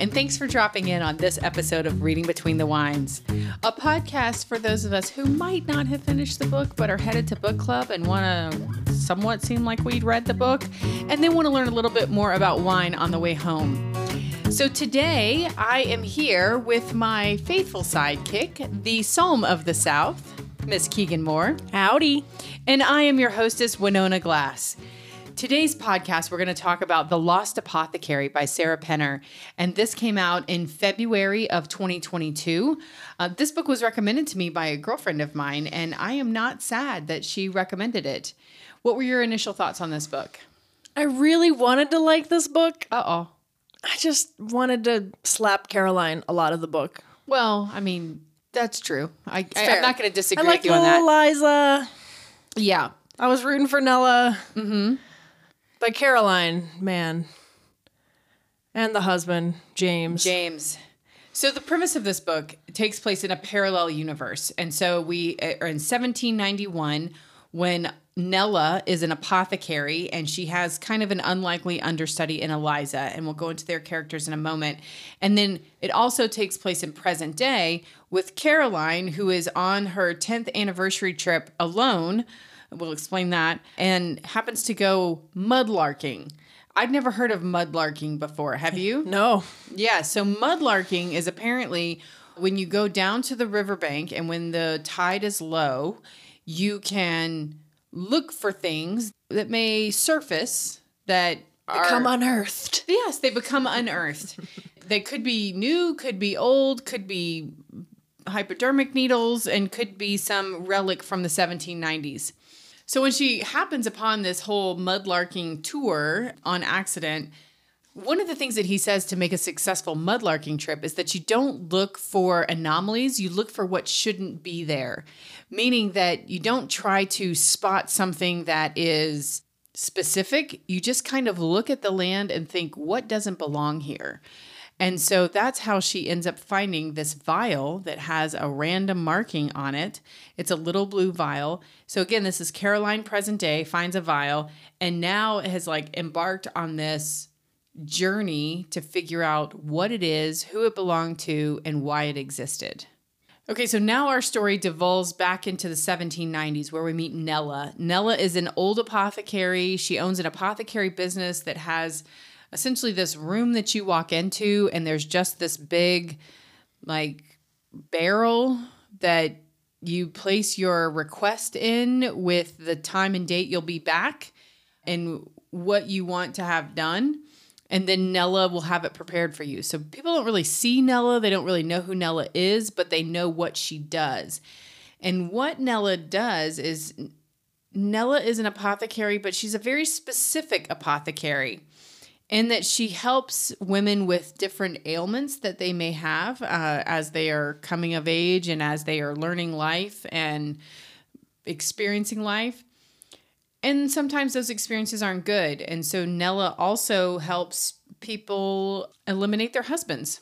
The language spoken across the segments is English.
and thanks for dropping in on this episode of Reading Between the Wines, a podcast for those of us who might not have finished the book but are headed to book club and want to somewhat seem like we'd read the book, and then want to learn a little bit more about wine on the way home. So today I am here with my faithful sidekick, the Psalm of the South, Miss Keegan Moore. Howdy. And I am your hostess, Winona Glass. Today's podcast, we're going to talk about The Lost Apothecary by Sarah Penner. And this came out in February of 2022. Uh, this book was recommended to me by a girlfriend of mine, and I am not sad that she recommended it. What were your initial thoughts on this book? I really wanted to like this book. Uh oh. I just wanted to slap Caroline a lot of the book. Well, I mean, that's true. I, I, am not going to disagree I like with you on that. Liza. Yeah. I was rooting for Nella. Mm-hmm. But Caroline, man. And the husband, James. James. So the premise of this book takes place in a parallel universe, and so we are in 1791 when Nella is an apothecary and she has kind of an unlikely understudy in Eliza, and we'll go into their characters in a moment. And then it also takes place in present day with Caroline, who is on her 10th anniversary trip alone. We'll explain that, and happens to go mudlarking. I'd never heard of mudlarking before. Have you? No. Yeah, so mudlarking is apparently when you go down to the riverbank and when the tide is low, you can look for things that may surface that are Come unearthed. Yes, they become unearthed. they could be new, could be old, could be hypodermic needles, and could be some relic from the 1790s. So when she happens upon this whole mudlarking tour on accident, one of the things that he says to make a successful mudlarking trip is that you don't look for anomalies, you look for what shouldn't be there. Meaning that you don't try to spot something that is specific, you just kind of look at the land and think, what doesn't belong here? And so that's how she ends up finding this vial that has a random marking on it. It's a little blue vial. So again, this is Caroline present day finds a vial and now has like embarked on this journey to figure out what it is, who it belonged to, and why it existed. Okay, so now our story devolves back into the 1790s where we meet Nella. Nella is an old apothecary. She owns an apothecary business that has essentially this room that you walk into, and there's just this big, like, barrel that you place your request in with the time and date you'll be back and what you want to have done. And then Nella will have it prepared for you. So people don't really see Nella. They don't really know who Nella is, but they know what she does. And what Nella does is Nella is an apothecary, but she's a very specific apothecary in that she helps women with different ailments that they may have uh, as they are coming of age and as they are learning life and experiencing life. And sometimes those experiences aren't good. And so Nella also helps people eliminate their husbands.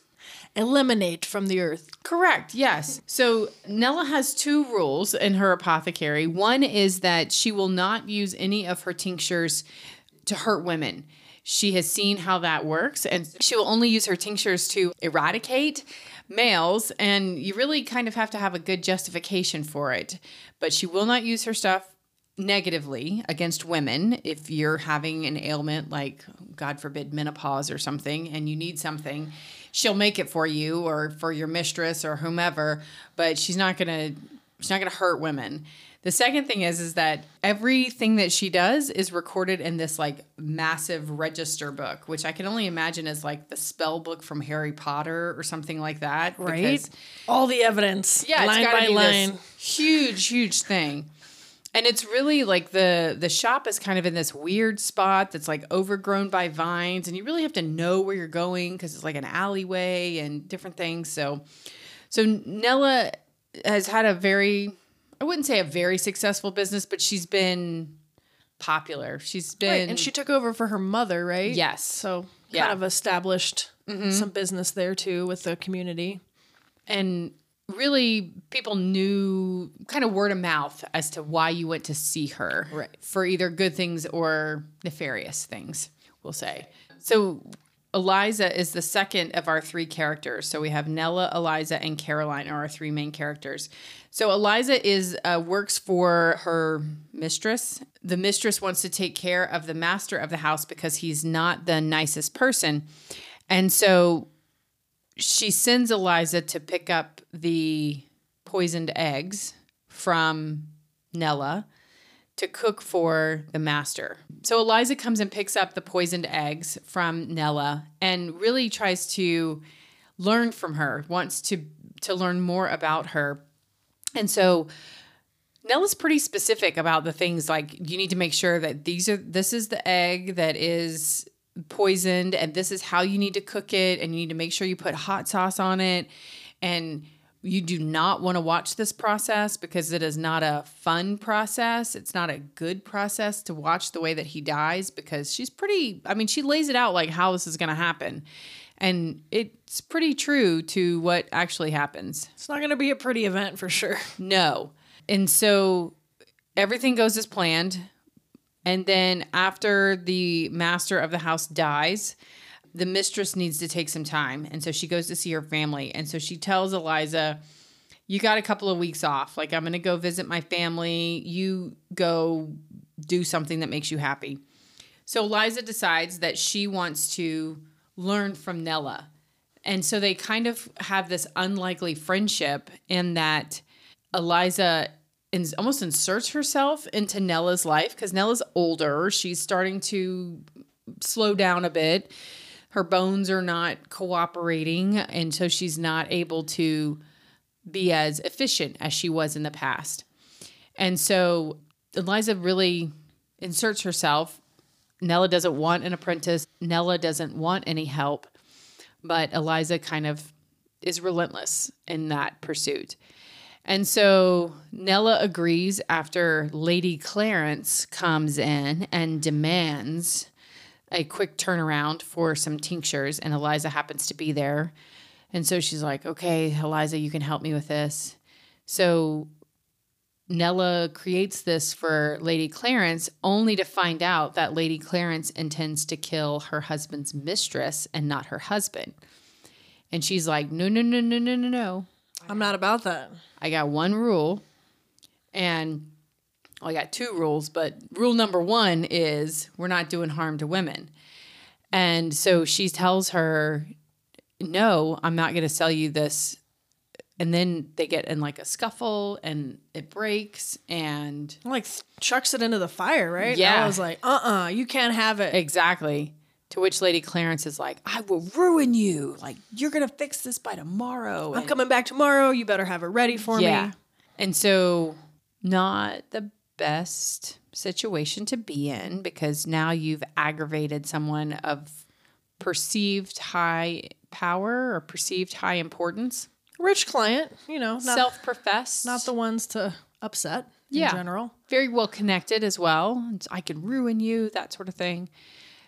Eliminate from the earth. Correct. Yes. So Nella has two rules in her apothecary. One is that she will not use any of her tinctures to hurt women. She has seen how that works, and she will only use her tinctures to eradicate males. And you really kind of have to have a good justification for it. But she will not use her stuff negatively against women if you're having an ailment like god forbid menopause or something and you need something she'll make it for you or for your mistress or whomever but she's not going to she's not going to hurt women the second thing is is that everything that she does is recorded in this like massive register book which i can only imagine is like the spell book from harry potter or something like that Right? because- All the evidence. yeah, line by line. huge, huge thing. And it's really like the the shop is kind of in this weird spot that's like overgrown by vines, and you really have to know where you're going because it's like an alleyway and different things. So, so Nella has had a very, I wouldn't say a very successful business, but she's been popular. She's been, Right, and she took over for her mother, right? yes, So Yeah. kind of established mm-hmm. some business there too with the community. and really people knew kind of word of mouth as to why you went to see her Right. for either good things or nefarious things we'll say so Eliza is the second of our three characters. So we have Nella, Eliza, and Caroline are our three main characters. So Eliza is uh, works for her mistress. The mistress wants to take care of the master of the house because he's not the nicest person, and so she sends Eliza to pick up the poisoned eggs from Nella to cook for the master. So Eliza comes and picks up the poisoned eggs from Nella and really tries to learn from her, wants to to learn more about her. And so Nella's pretty specific about the things like you need to make sure that these are this is the egg that is poisoned and this is how you need to cook it and you need to make sure you put hot sauce on it and you do not want to watch this process because it is not a fun process. It's not a good process to watch the way that he dies because she's pretty, I mean, she lays it out like how this is going to happen. And it's pretty true to what actually happens. It's not going to be a pretty event for sure. No. And so everything goes as planned. And then after the master of the house dies, the mistress needs to take some time. And so she goes to see her family. And so she tells Eliza, You got a couple of weeks off. Like, I'm going to go visit my family. You go do something that makes you happy. So Eliza decides that she wants to learn from Nella. And so they kind of have this unlikely friendship in that Eliza ins- almost inserts herself into Nella's life because Nella's older. She's starting to slow down a bit her bones are not cooperating and so she's not able to be as efficient as she was in the past. And so Eliza really inserts herself. Nella doesn't want an apprentice. Nella doesn't want any help, but Eliza kind of is relentless in that pursuit. And so Nella agrees after Lady Clarence comes in and demands a quick turnaround for some tinctures, and Eliza happens to be there. And so she's like, okay, Eliza, you can help me with this. So Nella creates this for Lady Clarence only to find out that Lady Clarence intends to kill her husband's mistress and not her husband. And she's like, no, no, no, no, no, no, no. I'm not about that. I got one rule. And well, I got two rules, but rule number one is we're not doing harm to women. And so she tells her, No, I'm not going to sell you this. And then they get in like a scuffle and it breaks and Like chucks it into the fire, right? Yeah. I was like, uh uh you can't have it. exactly. To which Lady Clarence is like, I will ruin you. Like, you're going to fix this by tomorrow. I'm And- coming back tomorrow. You better have it ready for yeah. me. And so, not the best situation to be in because now you've aggravated someone of perceived high power or perceived high importance, Rich client, you know, self professed, not the ones to upset Yeah. in general. very well connected as well. It's, I can ruin you, that sort of thing.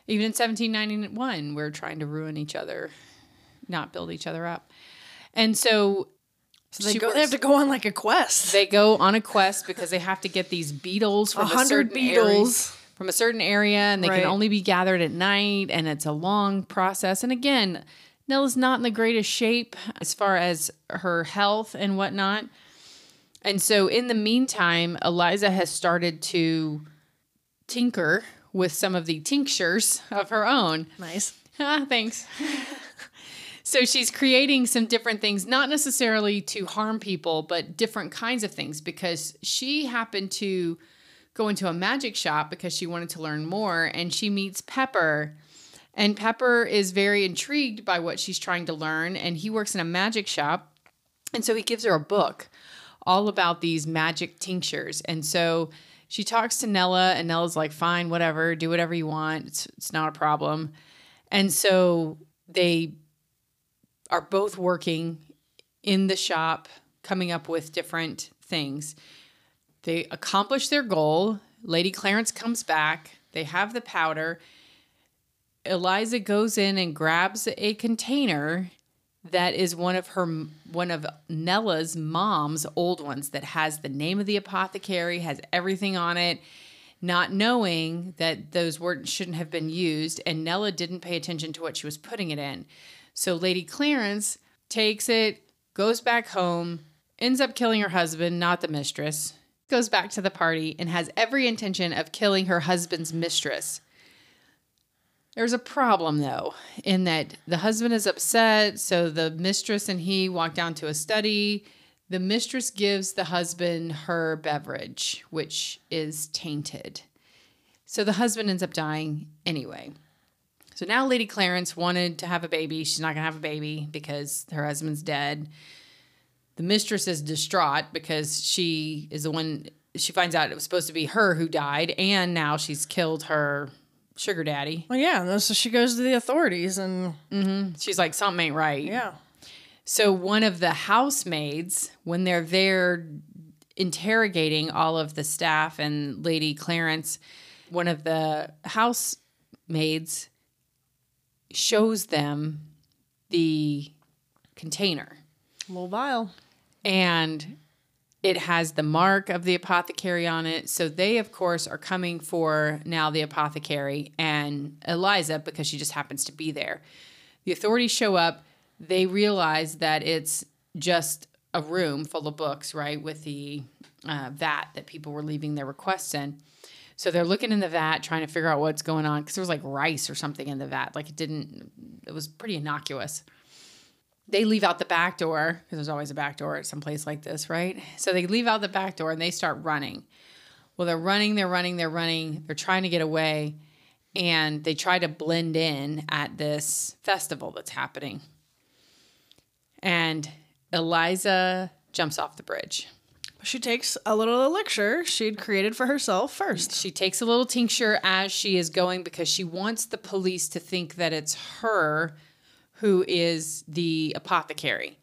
Even in 1791, we're trying to ruin each other, not build each other up. And so So they, go, they have to go on like a quest. they go on a quest because they have to get these beetles from a, hundred certain area, beetles. from a certain area, and they Right. can only be gathered at night, and it's a long process. And again, Nella's not in the greatest shape as far as her health and whatnot. And so, in the meantime, Eliza has started to tinker with some of the tinctures of her own. Nice. Ah, thanks. so she's creating some different things, not necessarily to harm people, but different kinds of things because she happened to go into a magic shop because she wanted to learn more and she meets Pepper. And Pepper is very intrigued by what she's trying to learn and he works in a magic shop. And so he gives her a book all about these magic tinctures. And so she talks to Nella, and Nella's like, fine, whatever, do whatever you want. It's, it's not a problem. And so they are both working in the shop, coming up with different things. They accomplish their goal. Lady Clarence comes back. They have the powder. Eliza goes in and grabs a container that is one of her one of Nella's mom's old ones that has the name of the apothecary, has everything on it. not knowing that those words shouldn't have been used. And Nella didn't pay attention to what she was putting it in. So Lady Clarence takes it, goes back home, ends up killing her husband, not the mistress, goes back to the party, and has every intention of killing her husband's mistress. There's a problem though, in that the husband is upset, so the mistress and he walk down to a study. The mistress gives the husband her beverage, which is tainted. So the husband ends up dying anyway. So now Lady Clarence wanted to have a baby. She's not going to have a baby because her husband's dead. The mistress is distraught because she is the one, she finds out it was supposed to be her who died, and now she's killed her sugar daddy. Well, yeah. So she goes to the authorities and mm-hmm. She's like, something ain't right. yeah. So one of the housemaids, when they're there interrogating all of the staff and Lady Clarence, one of the housemaids shows them the container. A Little vial. And it has the mark of the apothecary on it. So they, of course, are coming for now the apothecary and Eliza because she just happens to be there. The authorities show up. They realize that it's just a room full of books, right, with the uh, vat that people were leaving their requests in. So they're looking in the vat, trying to figure out what's going on because there was like rice or something in the vat. Like it didn't, it was pretty innocuous they leave out the back door because there's always a back door at some place like this, right? So they leave out the back door and they start running. Well, they're running, they're running, they're running, they're trying to get away, and they try to blend in at this festival that's happening. And Eliza jumps off the bridge. She takes a little elixir she'd created for herself first. She takes a little tincture as she is going because she wants the police to think that it's her who is the apothecary.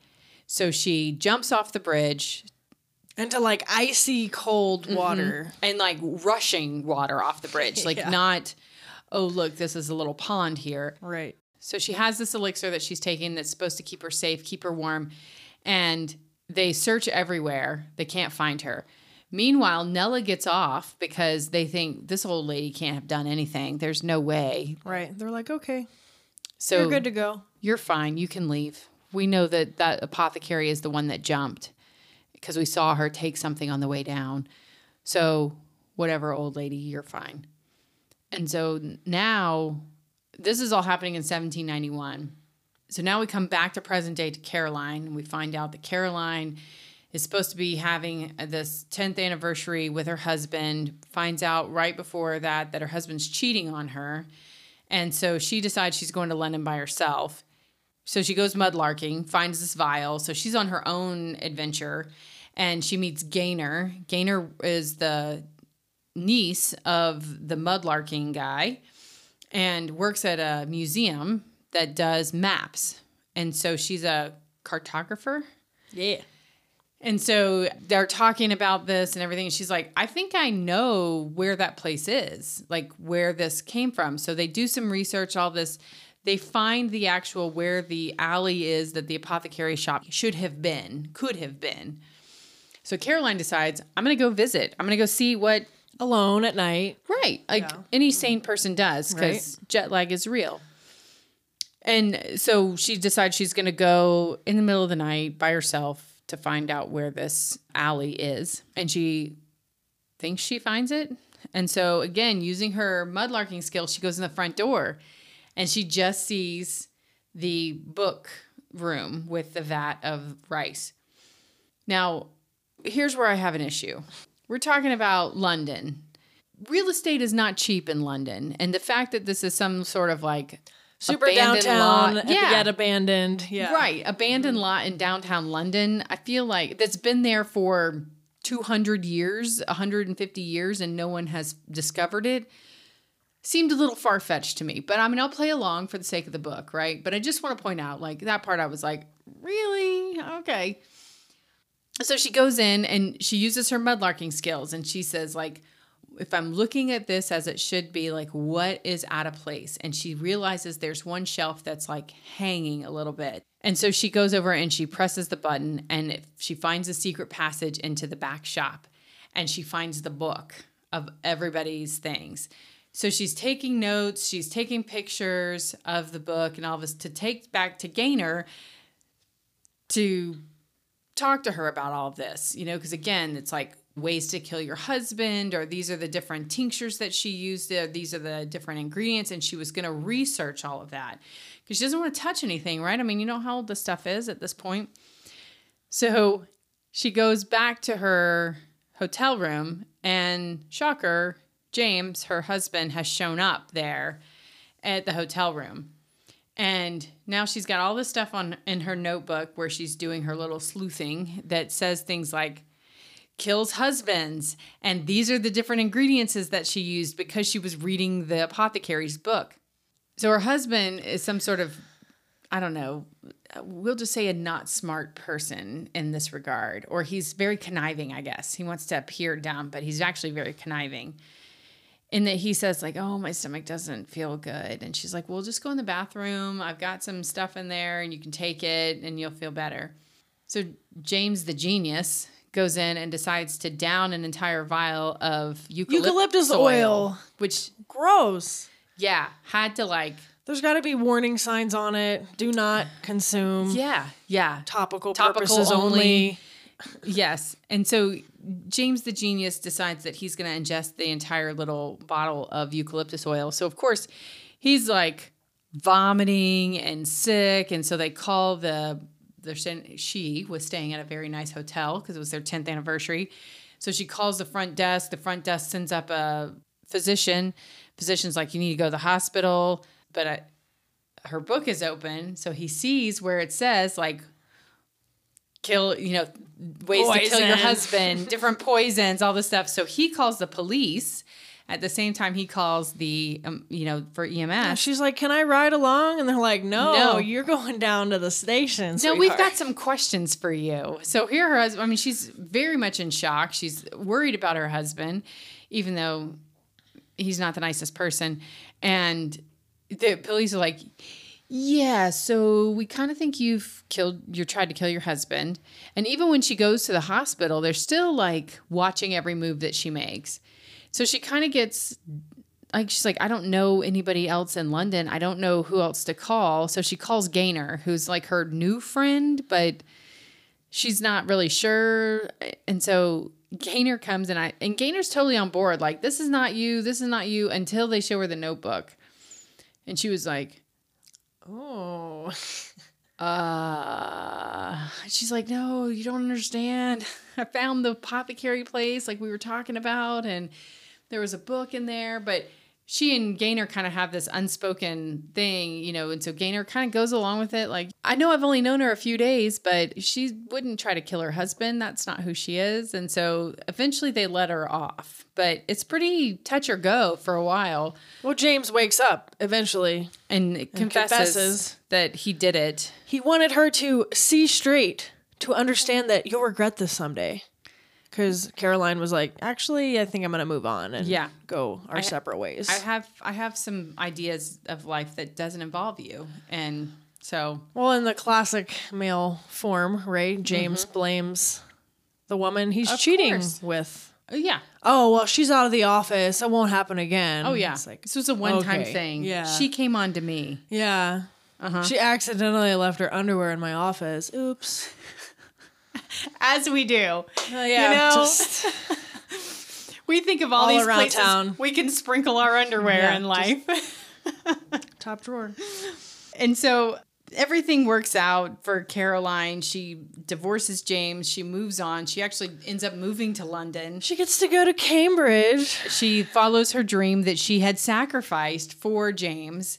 So she jumps off the bridge, Into like icy cold mm-hmm. water. and like rushing water off the bridge, like Yeah. not, oh, look, this is a little pond here. Right. So she has this elixir that she's taking that's supposed to keep her safe, keep her warm, and they search everywhere. They can't find her. Meanwhile, Nella gets off because they think this old lady can't have done anything. There's no way. Right. They're like, okay, So you're good to go. You're fine. You can leave. We know that that apothecary is the one that jumped because we saw her take something on the way down. So, whatever, old lady, you're fine. And so now, this is all happening in 1791. So now we come back to present day to Caroline, and we find out that Caroline is supposed to be having this 10th anniversary with her husband, finds out right before that that her husband's cheating on her. And so she decides she's going to London by herself. So she goes mudlarking, finds this vial. So she's on her own adventure and she meets Gaynor. Gaynor is the niece of the mudlarking guy and works at a museum that does maps. And so she's a cartographer. Yeah. And so they're talking about this and everything. And she's like, I think I know where that place is, like where this came from. So they do some research, all this. They find the actual where the alley is that the apothecary shop should have been, could have been. So Caroline decides, I'm going to go visit. I'm going to go see what, Alone at night. right, like Yeah. any sane person does because jet lag is real. And so she decides she's going to go in the middle of the night by herself to find out where this alley is. And she thinks she finds it. And so, again, using her mudlarking skill, she goes in the front door and she just sees the book room with the vat of rice. Now, here's where I have an issue. We're talking about London. Real estate is not cheap in London. And the fact that this is some sort of like Super abandoned downtown, lot- yeah. yet abandoned. Yeah. Right. Abandoned lot in downtown London. I feel like that's been there for 200 years, 150 years, and no one has discovered it. Seemed a little far fetched to me, but I mean, I'll play along for the sake of the book, right? But I just want to point out, like, that part I was like, really? Okay. So she goes in and she uses her mudlarking skills and she says, like, if I'm looking at this as it should be, like what is out of place? And she realizes there's one shelf that's like hanging a little bit. And so she goes over and she presses the button and she finds a secret passage into the back shop and she finds the book of everybody's things. So she's taking notes, she's taking pictures of the book and all this to take back to Gaynor to talk to her about all of this, you know, because again, it's like ways to kill your husband, or these are the different tinctures that she used, or these are the different ingredients, and she was going to research all of that because she doesn't want to touch anything, right? I mean, you know how old the stuff is at this point. So she goes back to her hotel room, and shocker, James, her husband, has shown up there at the hotel room. And now she's got all this stuff on in her notebook where she's doing her little sleuthing that says things like kills husbands and these are the different ingredients that she used because she was reading the apothecary's book. So her husband is some sort of I don't know, we'll just say a not smart person in this regard or he's very conniving, I guess. He wants to appear dumb, but he's actually very conniving in that he says like oh my stomach doesn't feel good and she's like well just go in the bathroom i've got some stuff in there and you can take it and you'll feel better so james the genius goes in and decides to down an entire vial of eucalyptus, Eucalyptus oil. which Gross. yeah had to like There's got to be warning signs on it. Do not consume. yeah yeah Topical, Topical purposes only. only. Yes. And so James the genius decides that he's going to ingest the entire little bottle of eucalyptus oil. So, of course, he's like vomiting and sick. And so they call the, they're she was staying at a very nice hotel because it was their 10th anniversary. So she calls the front desk. The front desk sends up a physician. Physician's like, you need to go to the hospital. But I, her book is open. So he sees where it says, like, kill, you know, ways to kill your husband, different poisons, all this stuff. So he calls the police. At the same time, he calls the, um, you know, for EMS. She's like, "Can I ride along?" And they're like, "No, No. you're going down to the station." No, we've got some questions for you. So here, her husband. I mean, she's very much in shock. She's worried about her husband, even though he's not the nicest person. And the police are like, "Yeah, so we kind of think you've killed. You tried to kill your husband." And even when she goes to the hospital, they're still like watching every move that she makes. So she kind of gets like she's like, I don't know anybody else in London. I don't know who else to call. So she calls Gaynor, who's like her new friend, but she's not really sure. And so Gaynor comes and I and Gaynor's totally on board. Like, this is not you, this is not you, until they show her the notebook. And she was like, Oh, uh she's like, No, you don't understand. I found the apothecary place like we were talking about, and there was a book in there, but she and Gaynor kind of have this unspoken thing, you know, and so Gaynor kind of goes along with it. Like, I know I've only known her a few days, but she wouldn't try to kill her husband. That's not who she is. And so eventually they let her off. But it's pretty touch or go for a while. well, James wakes up eventually. And, confesses, confesses. that he did it. He wanted her to see straight, to understand that you'll regret this someday. Because Caroline was like, "Actually, I think I'm gonna move on and Yeah. go our separate ways." I have I have some ideas of life that doesn't involve you. And so well, in the classic male form, right? James blames the woman he's Mm-hmm. Of cheating course. with. uh, yeah. Oh well, she's out of the office. It won't happen again. Oh yeah. It's like, this was a one time okay, thing. yeah. She came on to me. yeah. Uh-huh. She accidentally left her underwear in my office. Oops. As we do. Oh, yeah. know? just- We think of all, All these around places town. we can sprinkle our underwear Yeah, in life. top drawer. and so everything works out for Caroline. She divorces James. She moves on. She actually ends up moving to London. She gets to go to Cambridge. She follows her dream that she had sacrificed for James.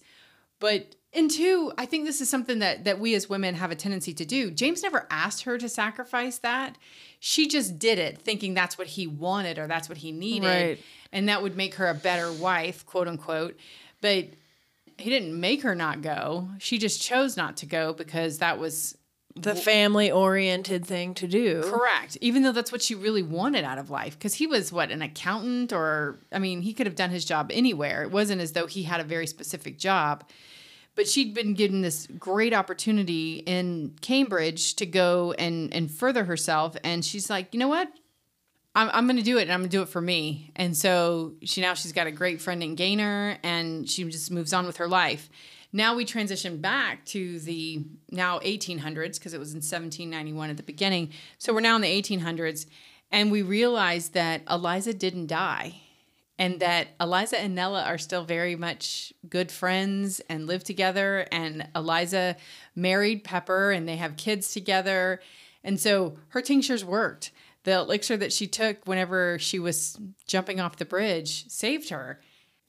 But and two, I think this is something that that we as women have a tendency to do. James never asked her to sacrifice that. She just did it thinking that's what he wanted or that's what he needed. Right. And that would make her a better wife, quote unquote. But he didn't make her not go. She just chose not to go because that was The family oriented thing to do. Correct. Even though that's what she really wanted out of life. Because he was, what, an accountant or, I mean, he could have done his job anywhere. It wasn't as though he had a very specific job. But she'd been given this great opportunity in Cambridge to go and, and further herself. And she's like, you know what? I'm, I'm going to do it and I'm going to do it for me. And so she now she's got a great friend in Gaynor and she just moves on with her life. Now we transition back to the now 1800s because it was in 1791 at the beginning. So we're now in the 1800s and we realize that Eliza didn't die and that Eliza and Nella are still very much good friends and live together. And Eliza married Pepper and they have kids together. And so her tinctures worked. The elixir that she took whenever she was jumping off the bridge saved her.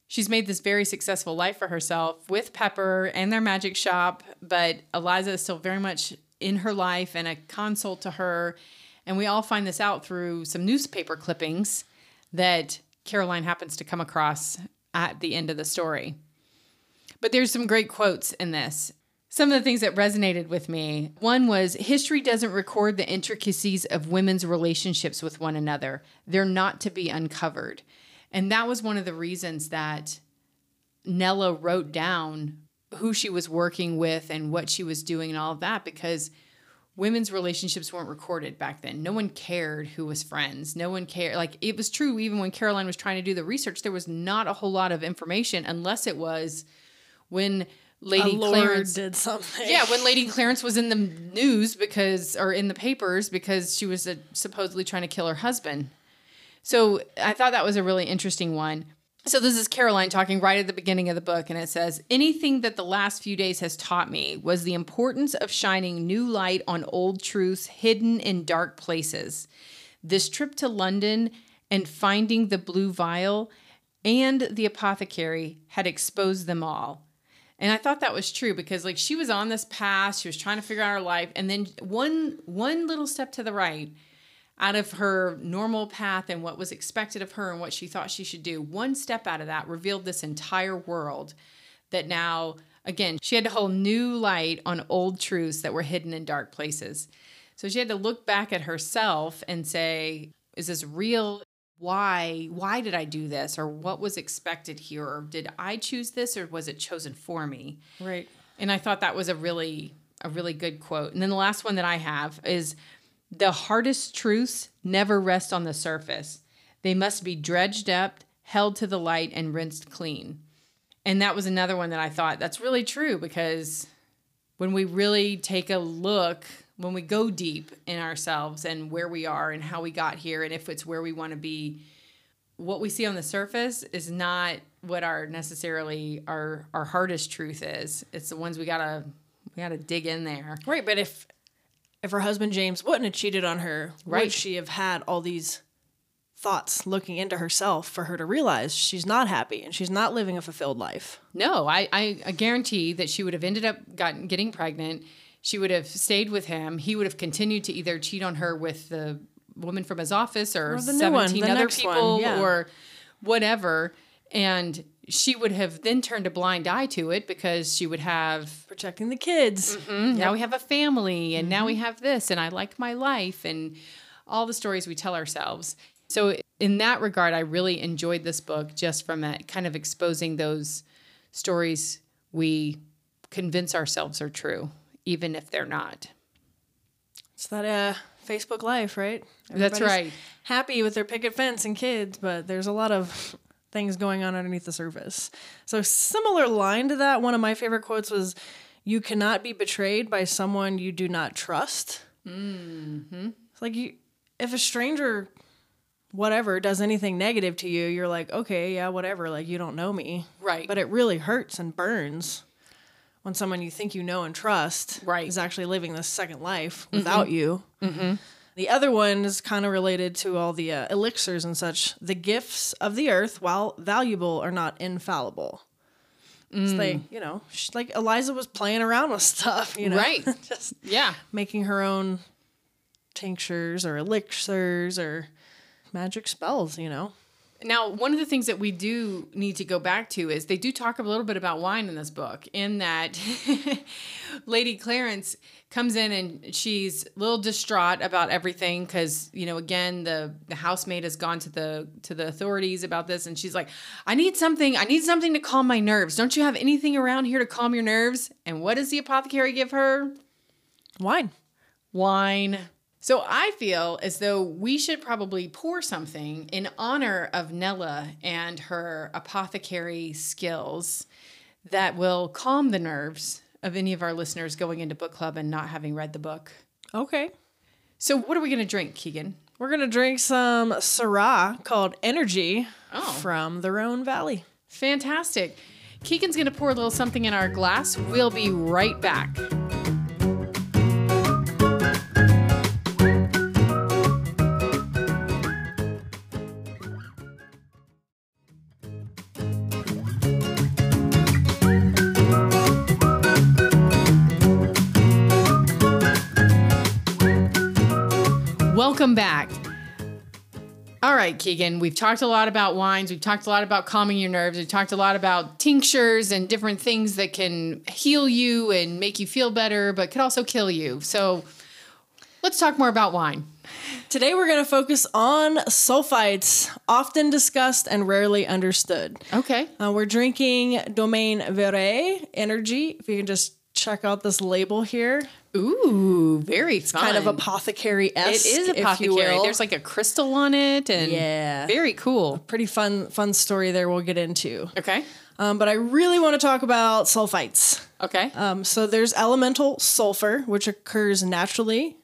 She's made this very successful life for herself with Pepper and their magic shop, but Eliza is still very much in her life and a consult to her. And we all find this out through some newspaper clippings that Caroline happens to come across at the end of the story. But there's some great quotes in this. Some of the things that resonated with me one was history doesn't record the intricacies of women's relationships with one another, they're not to be uncovered. And that was one of the reasons that Nella wrote down who she was working with and what she was doing and all of that because women's relationships weren't recorded back then. No one cared who was friends. No one cared. Like it was true even when Caroline was trying to do the research, there was not a whole lot of information unless it was when Lady Clarence did something. Yeah, when Lady Clarence was in the news because or in the papers because she was uh, supposedly trying to kill her husband. So I thought that was a really interesting one. So this is Caroline talking right at the beginning of the book, and it says, Anything that the last few days has taught me was the importance of shining new light on old truths hidden in dark places. This trip to London and finding the blue vial and the apothecary had exposed them all. And I thought that was true because like she was on this path, she was trying to figure out her life, and then one one little step to the right out of her normal path and what was expected of her and what she thought she should do. One step out of that revealed this entire world that now, again, she had to hold new light on old truths that were hidden in dark places. So she had to look back at herself and say, is this real? Why? Why did I do this? Or what was expected here? Or did I choose this or was it chosen for me? Right. And I thought that was a really a really good quote. And then the last one that I have is the hardest truths never rest on the surface. They must be dredged up, held to the light, and rinsed clean. And that was another one that I thought that's really true because when we really take a look, when we go deep in ourselves and where we are and how we got here, and if it's where we want to be, what we see on the surface is not what our necessarily our our hardest truth is. It's the ones we gotta we gotta dig in there. Right, but if if her husband James wouldn't have cheated on her, Right. would she have had all these thoughts looking into herself for her to realize she's not happy and she's not living a fulfilled life? No, I, I, I guarantee that she would have ended up gotten, getting pregnant. She would have stayed with him. He would have continued to either cheat on her with the woman from his office or, Or the new one, 17 other people yeah. or whatever. And she would have then turned a blind eye to it because she would have Protecting the kids. "Mm, now we have a family and now we Mm-hmm. have this and I like my life and all the stories we tell ourselves. So in that regard I really enjoyed this book just from kind of exposing those stories we convince ourselves are true even if they're not. It's that uh, Facebook life, right? That's right. Happy with their picket fence and kids, but there's a lot of things going on underneath the surface. So, similar line to that, one of my favorite quotes was, "You cannot be betrayed by someone you do not trust." Mm-hmm. It's like you, if a stranger, whatever, does anything negative to you, you're like, okay, yeah, whatever. Like you don't know me, Right. But it really hurts and burns when someone you think you know and trust Right. is actually living this second life without you. Mm-hmm. The other one is kind of related to all the uh, elixirs and such. The gifts of the earth, while valuable, are not infallible. It's like, you know, sh like Eliza was playing around with stuff, you know, Right. just Yeah. making her own tinctures or elixirs or magic spells, you know. Now, one of the things that we do need to go back to is they do talk a little bit about wine in this book, in that Lady Clarence comes in and she's a little distraught about everything because you know again the the housemaid has gone to the to the authorities about this and she's like i need something i need something to calm my nerves. Don't you have anything around here to calm your nerves? And what does the apothecary give her? Wine. wine So I feel as though we should probably pour something in honor of Nella and her apothecary skills that will calm the nerves of any of our listeners going into book club and not having read the book. Okay. So what are we going to drink, Keegan? We're going to drink some Syrah called Energy Oh. from the Rhone Valley. Fantastic. Keegan's going to pour a little something in our glass. We'll be right back. Welcome back. All right, Keegan, we've talked a lot about wines. We've talked a lot about calming your nerves. We've talked a lot about tinctures and different things that can heal you and make you feel better, but could also kill you. So let's talk more about wine. Today we're going to focus on sulfites, often discussed and rarely understood. Okay. Uh, we're drinking Domaine Viret Energy. If you can just check out this label here, Ooh, very fun. kind of apothecary It esque. is apothecary. There's like a crystal on it and Yeah. very cool. pretty fun fun story there. We'll get into. Okay. Um, but I really want to talk about sulfites. Okay. Um, so there's elemental sulfur, which occurs naturally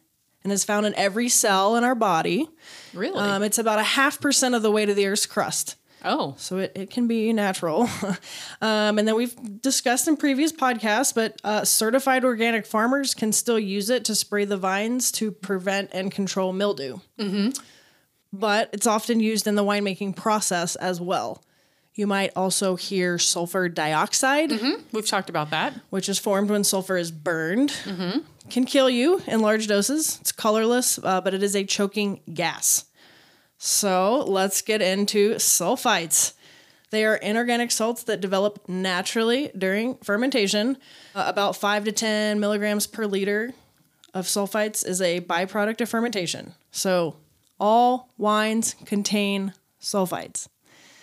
and is found in every cell in our body. really? Um, it's about a half percent of the weight of the Earth's crust. Oh, So it, it can be natural. um, and then we've discussed in previous podcasts, but uh, certified organic farmers can still use it to spray the vines to prevent and control mildew. Mm-hmm. But it's often used in the winemaking process as well. You might also hear sulfur dioxide, we've talked about that. which is formed when sulfur is burned. Can kill you in large doses. It's colorless, uh, but it is a choking gas. So let's get into sulfites. They are inorganic salts that develop naturally during fermentation. Uh, about 5 to 10 milligrams per liter of sulfites is a byproduct of fermentation. So all wines contain sulfites.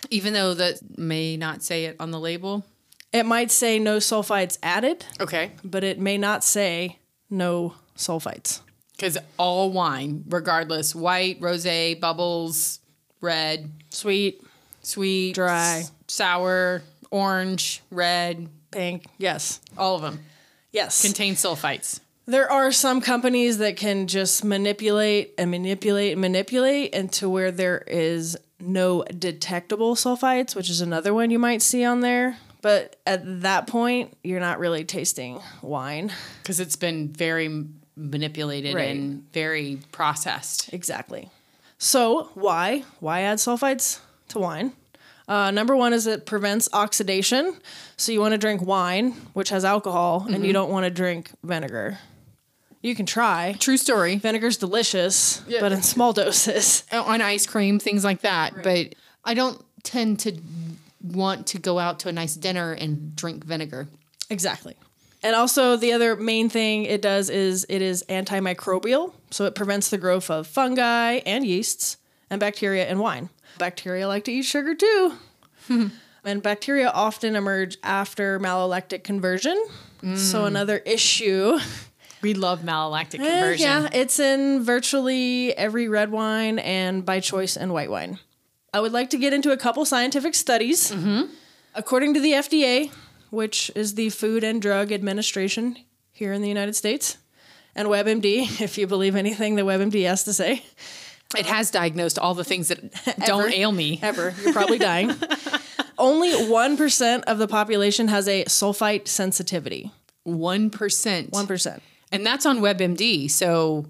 Even though that may not say it on the label. It might say no sulfites added, Okay. but it may not say no sulfites. Because all wine, regardless, white, rosé, bubbles, red, Sweet, sweet, Dry. s- sour, orange, red, pink, yes. all of them Yes. contain sulfites. there are some companies that can just manipulate and manipulate and manipulate into where there is no detectable sulfites, which is another one you might see on there. But at that point, you're not really tasting wine. Because it's been very manipulated Right. and very processed. Exactly. So, why? Why add sulfites to wine? Uh, number one is it prevents oxidation. So, you want to drink wine, which has alcohol, and you don't want to drink vinegar. You can try. True story. Vinegar's delicious, but in small doses. On ice cream, things like that. But I don't tend to want to go out to a nice dinner and drink vinegar. Exactly. And also, the other main thing it does is it is antimicrobial. So, it prevents the growth of fungi and yeasts and bacteria in wine. Bacteria like to eat sugar too. and bacteria often emerge after malolactic conversion. So, another issue. We love malolactic Eh, conversion. yeah, it's in virtually every red wine and by choice in white wine. I would like to get into a couple scientific studies. According to the FDA, which is the Food and Drug Administration here in the United States, and WebMD, if you believe anything that WebMD has to say, It has diagnosed all the things that don't ail me. ever, you're probably dying. Only 1% of the population has a sulfite sensitivity. 1%. 1%. And that's on WebMD. So,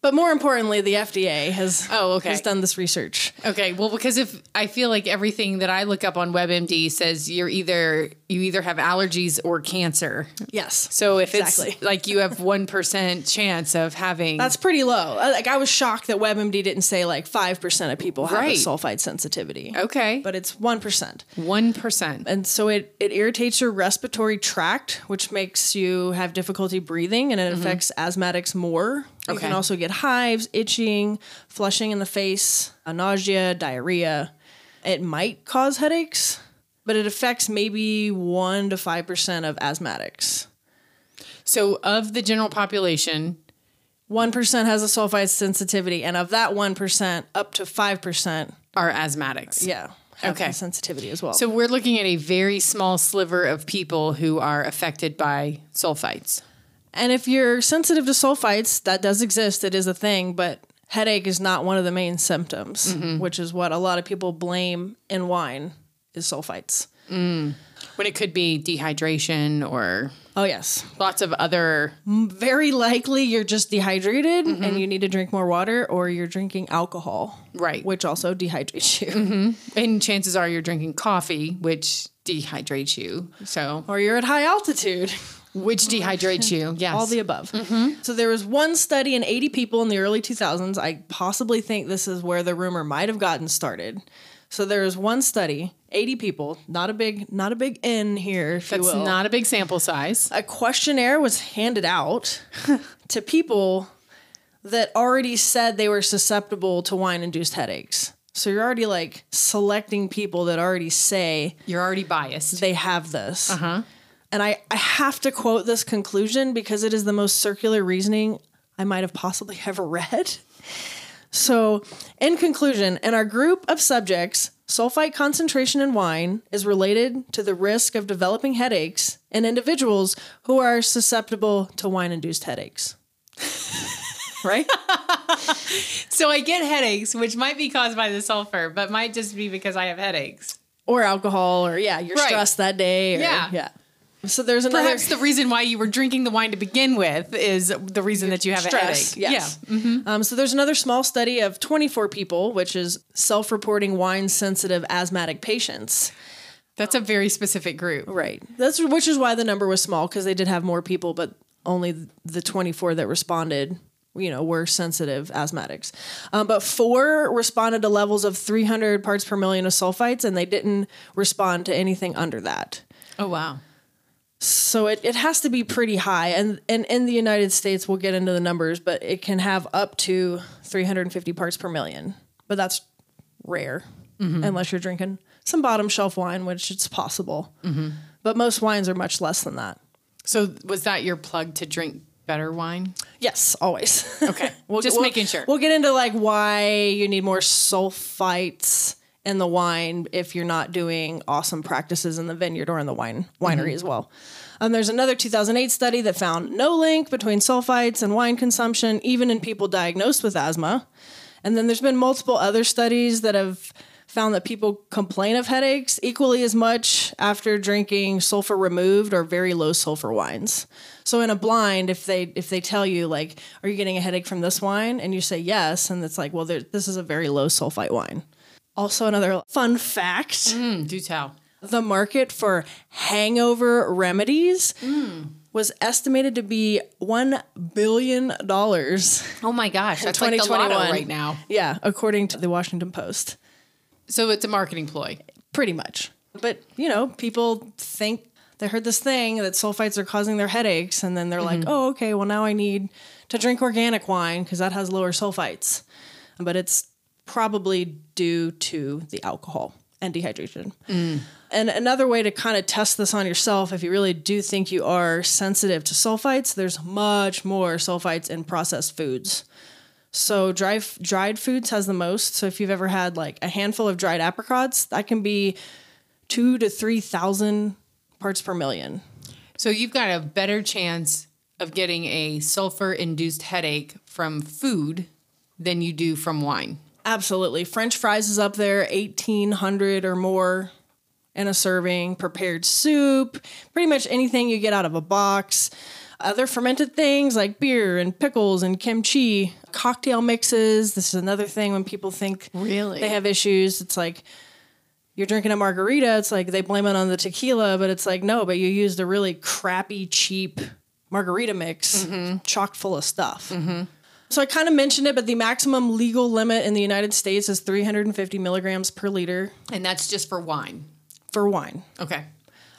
But more importantly, the FDA has, Oh, okay. has done this research. okay. Well, because if I feel like everything that I look up on WebMD says you're either, you either have allergies or cancer. Yes. So if Exactly. it's like you have 1% chance of having. That's pretty low. Uh, Like I was shocked that WebMD didn't say like five percent of people have Right. a sulfite sensitivity, okay. but it's one percent, 1%. and so it it irritates your respiratory tract, which makes you have difficulty breathing, and it affects asthmatics more. You Okay. can also get hives, itching, flushing in the face, uh, nausea, diarrhea. It might cause headaches, but it affects maybe one to five percent of asthmatics. So, of the general population, 1% has a sulfite sensitivity, and of that 1%, up to 5%, Are asthmatics. yeah, Okay. sensitivity as well. So we're looking at a very small sliver of people who are affected by sulfites. and if you're sensitive to sulfites, that does exist, it is a thing, but headache is not one of the main symptoms, mm-hmm. which is what a lot of people blame in wine is sulfites. When it could be dehydration or Oh, yes. lots of other. Very likely you're just dehydrated Mm-hmm. and you need to drink more water, or you're drinking alcohol, Right. which also dehydrates you. And chances are you're drinking coffee, which dehydrates you. So, or you're at high altitude. which dehydrates you. Yes. All the above. Mm-hmm. So there was one study in 80 people in the early 2000s. I possibly think this is where the rumor might have gotten started. So there was one study, 80 people, not a big, not a big N here, if That's you will. not a big sample size. a questionnaire was handed out to people that already said they were susceptible to wine-induced headaches. So you're already like selecting people that already say You're already biased. they have this. Uh-huh. And I, I have to quote this conclusion because it is the most circular reasoning I might have possibly ever read. So, in conclusion, in our group of subjects, sulfite concentration in wine is related to the risk of developing headaches in individuals who are susceptible to wine induced headaches. right? So I get headaches, which might be caused by the sulfur, but might just be because I have headaches. Or alcohol, or yeah, you're Right. stressed that day. Or, Yeah. Yeah. So there's another. Perhaps the reason why you were drinking the wine to begin with is the reason that you have a stress. headache. Yes. Um, so there's another small study of 24 people, which is self-reporting wine-sensitive asthmatic patients. That's a very specific group. Right. That's which is why the number was small because they did have more people, but only the 24 that responded, you know, were sensitive asthmatics. Um, but four responded to levels of 300 parts per million of sulfites, and they didn't respond to anything under that. Oh wow. So it, it has to be pretty high. And, and in the United States, we'll get into the numbers, but it can have up to 350 parts per million. But that's rare mm-hmm. unless you're drinking some bottom shelf wine, which it's possible. Mm-hmm. But most wines are much less than that. So was that your plug to drink better wine? Yes, always. Okay. we'll, Just making sure. We'll get into like why you need more sulfites in the wine if you're not doing awesome practices in the vineyard or in the wine winery Mm-hmm. as well. Um, there's another 2008 study that found no link between sulfites and wine consumption, even in people diagnosed with asthma. And then there's been multiple other studies that have found that people complain of headaches equally as much after drinking sulfur removed or very low sulfur wines. So in a blind, if they if they tell you like, "Are you getting a headache from this wine?" and you say yes, and it's like, "Well, there, this is a very low sulfite wine." Also, another fun fact: Mm, do tell. the market for hangover remedies was estimated to be one billion dollars Oh my gosh, that's like the lotto right now. Yeah, according to the Washington Post. So it's a marketing ploy. pretty much. But you know, people think they heard this thing that sulfites are causing their headaches, and then they're like, "Oh, okay. Well, now I need to drink organic wine because that has lower sulfites." But it's probably due to the alcohol and dehydration. Mm. And another way to kind of test this on yourself, if you really do think you are sensitive to sulfites, there's much more sulfites in processed foods. So dry dried foods has the most. So if you've ever had like a handful of dried apricots, that can be two to three thousand parts per million. So you've got a better chance of getting a sulfur induced headache from food than you do from wine. Absolutely. French fries is up there, eighteen hundred or more in a serving. Prepared soup, pretty much anything you get out of a box. Other fermented things like beer and pickles and kimchi, cocktail mixes. This is another thing when people think Really? they have issues. It's like you're drinking a margarita. It's like they blame it on the tequila, but it's like no, but you used a really crappy, cheap margarita mix, mm-hmm. chock full of stuff. Mm-hmm. So I kind of mentioned it, but the maximum legal limit in the United States is 350 milligrams per liter And that's just for wine. for wine. Okay.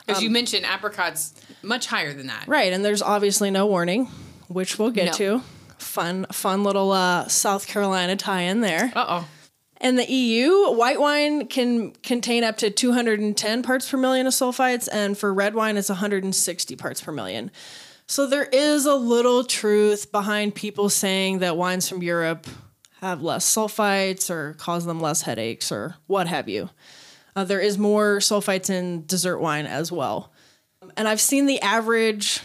Because you mentioned apricots much higher than that. Right, and there's obviously no warning, which we'll get No. to. Fun, fun little uh, South Carolina tie-in there. Uh oh. In the EU, white wine can contain up to 210 parts per million of sulfites, and for red wine, it's 160 parts per million. So there is a little truth behind people saying that wines from Europe have less sulfites or cause them less headaches or what have you. Uh, there is more sulfites in dessert wine as well. And I've seen the average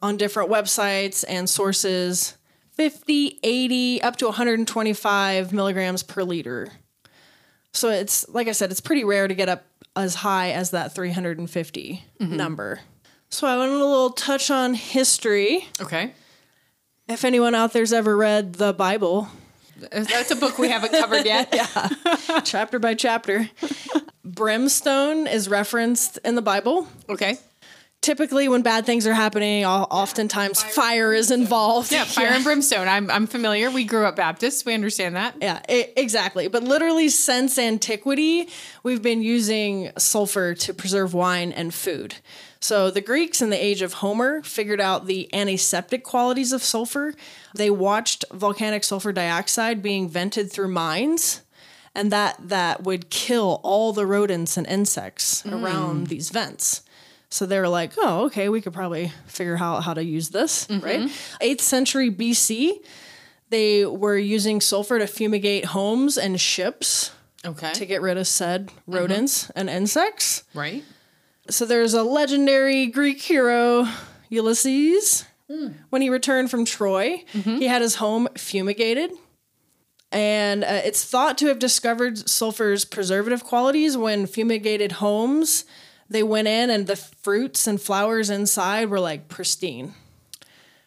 on different websites and sources 50, 80, up to 125 milligrams per liter. So it's, like I said, it's pretty rare to get up as high as that 350 number. So I want a little touch on history. Okay. If anyone out there's ever read the Bible, That's a book we haven't covered yet. chapter by chapter, brimstone is referenced in the Bible. Okay. Typically, when bad things are happening, oftentimes fire is involved. Yeah, fire and brimstone. I'm I'm familiar. We grew up Baptist. We understand that. Yeah, e- exactly. But literally, since antiquity, we've been using sulfur to preserve wine and food. So the Greeks in the age of Homer figured out the antiseptic qualities of sulfur. They watched volcanic sulfur dioxide being vented through mines, and that that would kill all the rodents and insects mm. around these vents. So they were like, "Oh, okay, we could probably figure out how to use this." Mm-hmm. Right? Eighth century BC, they were using sulfur to fumigate homes and ships Okay. to get rid of said mm-hmm. rodents and insects. right. So there's a legendary Greek hero, Ulysses. Hmm. When he returned from Troy, mm-hmm. he had his home fumigated. And uh, it's thought to have discovered sulfur's preservative qualities when fumigated homes. They went in and the fruits and flowers inside were like pristine.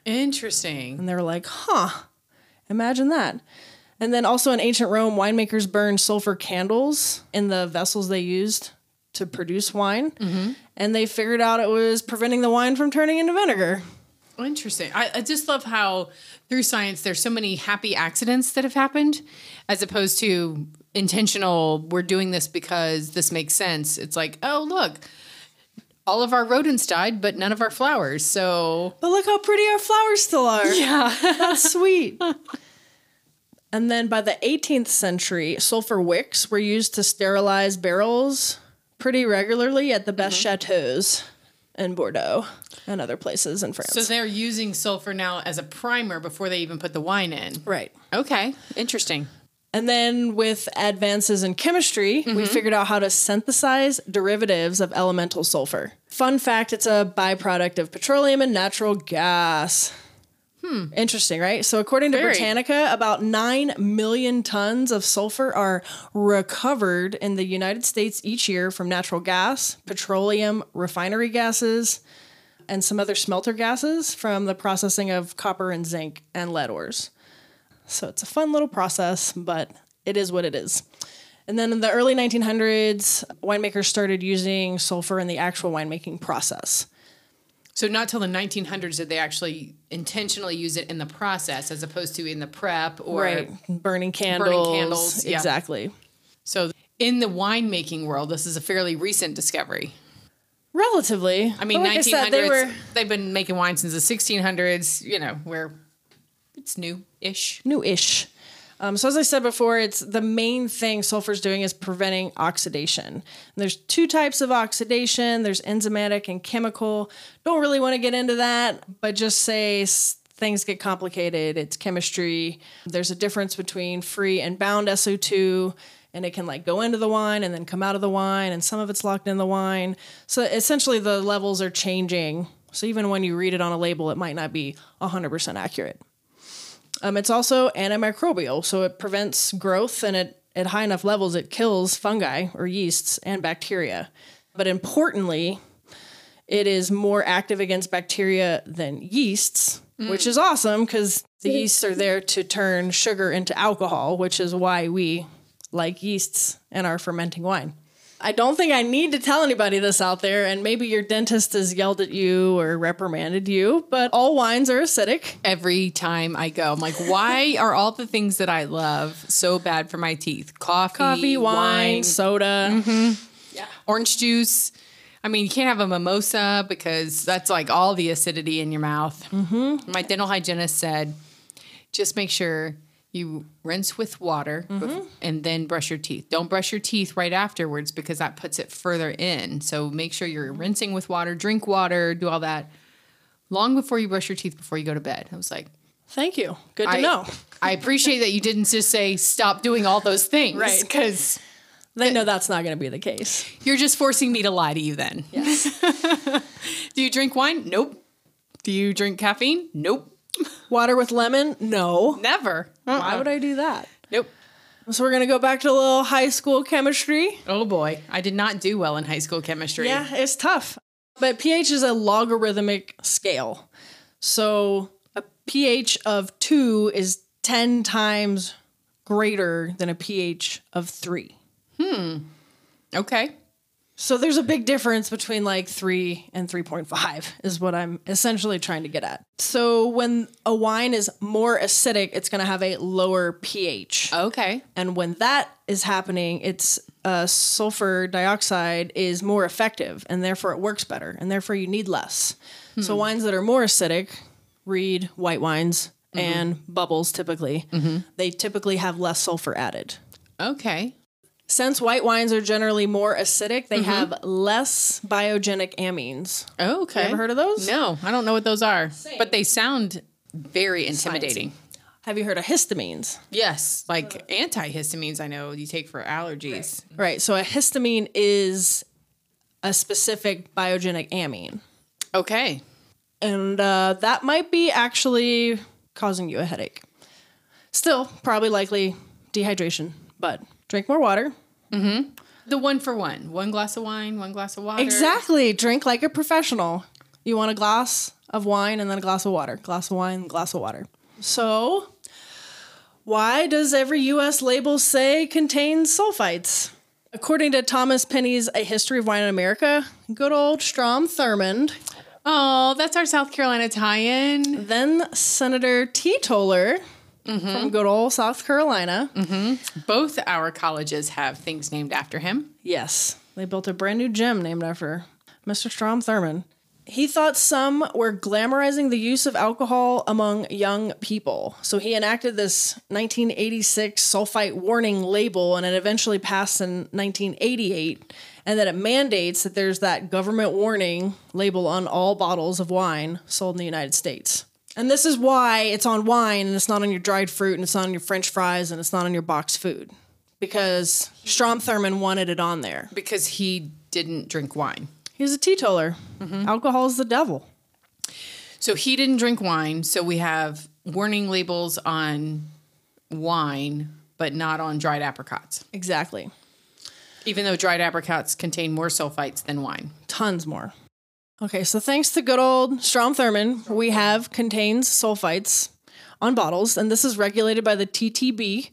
Interesting. And they were like, huh, imagine that. And then also in ancient Rome, winemakers burned sulfur candles in the vessels they used to produce wine. Mm-hmm. And they figured out it was preventing the wine from turning into vinegar. Interesting. I, I just love how through science there's so many happy accidents that have happened as opposed to intentional we're doing this because this makes sense. It's like, oh look, all of our rodents died, but none of our flowers. So But look how pretty our flowers still are. yeah. That's sweet. and then by the 18th century, sulfur wicks were used to sterilize barrels pretty regularly at the best mm-hmm. chateaus in Bordeaux and other places in France. so they're using sulfur now as a primer before they even put the wine in. right. Okay. Interesting. And then with advances in chemistry, we figured out how to synthesize derivatives of elemental sulfur. Fun fact it's a byproduct of petroleum and natural gas. Hmm. Interesting, right? So, according to Very. Britannica, about 9 million tons of sulfur are recovered in the United States each year from natural gas, petroleum, refinery gases, and some other smelter gases from the processing of copper and zinc and lead ores. So it's a fun little process, but it is what it is. And then in the early 1900s, winemakers started using sulfur in the actual winemaking process. So not till the 1900s did they actually intentionally use it in the process as opposed to in the prep or Burning candles. Burning candles, yeah. Exactly. So in the winemaking world, this is a fairly recent discovery. Relatively. I mean, like 1900s. said, they were They've been making wine since the 1600s. You know, where it's new-ish. new-ish. Um, so as I said before, it's the main thing sulfur is doing is preventing oxidation. And there's two types of oxidation. There's enzymatic and chemical. Don't really want to get into that, but just say things get complicated. It's chemistry. There's a difference between free and bound SO2, and it can like go into the wine and then come out of the wine, and some of it's locked in the wine. So essentially, the levels are changing. So even when you read it on a label, it might not be 100% accurate. Um, it's also antimicrobial, so it prevents growth and it, at high enough levels it kills fungi or yeasts and bacteria. But importantly, it is more active against bacteria than yeasts, which is awesome because the yeasts are there to turn sugar into alcohol, which is why we like yeasts in our fermenting wine. I don't think I need to tell anybody this out there, and maybe your dentist has yelled at you or reprimanded you, but all wines are acidic. Every time I go, I'm like, why are all the things that I love so bad for my teeth? Coffee, Coffee, wine, soda. yeah, orange juice. I mean, you can't have a mimosa because that's like all the acidity in your mouth. Mm-hmm. My dental hygienist said, just make sure you rinse with water bef- and then brush your teeth. Don't brush your teeth right afterwards because that puts it further in. So make sure you're mm-hmm. rinsing with water, drink water, do all that long before you brush your teeth before you go to bed. I was like, Thank you. Good to I know. I appreciate that you didn't just say stop doing all those things, Right. Because They know that's not going to be the case. you're just forcing me to lie to you. Then, Yes. do you drink wine? Nope. Do you drink caffeine? Nope. Water with lemon? No. Never. Why would I do that? Nope. So we're going to go back to a little high school chemistry. Oh boy, I did not do well in high school chemistry. Yeah, it's tough. But pH is a logarithmic scale. So a pH of 2 is 10 times greater than a pH of 3. Hmm. Okay. So there's a big difference between like 3 and 3.5 is what I'm essentially trying to get at. So when a wine is more acidic, it's going to have a lower pH. Okay. And when that is happening, it's uh, sulfur dioxide is more effective and therefore it works better and therefore you need less. So hmm. wines that are more acidic, read white wines mm-hmm. and bubbles typically, mm-hmm. they typically have less sulfur added. Okay. Since white wines are generally more acidic, they have less biogenic amines. Oh, Okay. ever heard of those? No, I don't know what those are, but they sound very intimidating. Have you heard of histamines? Yes, like antihistamines. I know you take for allergies. Right. So a histamine is a specific biogenic amine. Okay. and uh, that might be actually causing you a headache. Still, probably likely dehydration, but drink more water. Mm-hmm. The one for one. One glass of wine, one glass of water. Exactly. Drink like a professional. You want a glass of wine and then a glass of water. Glass of wine, glass of water. So, why does every US label say contains sulfites? According to Thomas Pinney's A History of Wine in America, good old Strom Thurmond, Oh, that's our South Carolina tie-in. then Senator T. Toller from good old South Carolina. Mm-hmm. Both our colleges have things named after him. Yes, they built a brand new gym named after Mr. Strom Thurmond. He thought some were glamorizing the use of alcohol among young people. So he enacted this 1986 sulfite warning label and it eventually passed in 1988. And that it mandates that there's that government warning label on all bottles of wine sold in the United States. And this is why it's on wine and it's not on your dried fruit and it's not on your french fries and it's not on your boxed food. Because Strom Thurmond wanted it on there. because he didn't drink wine. He's a teetotaler. Mm-hmm. Alcohol is the devil. So he didn't drink wine. So we have warning labels on wine, but not on dried apricots, Exactly. even though dried apricots contain more sulfites than wine. Tons more. Okay, so thanks to good old Strom Thurmond, we have contains sulfites on bottles, and this is regulated by the TTB,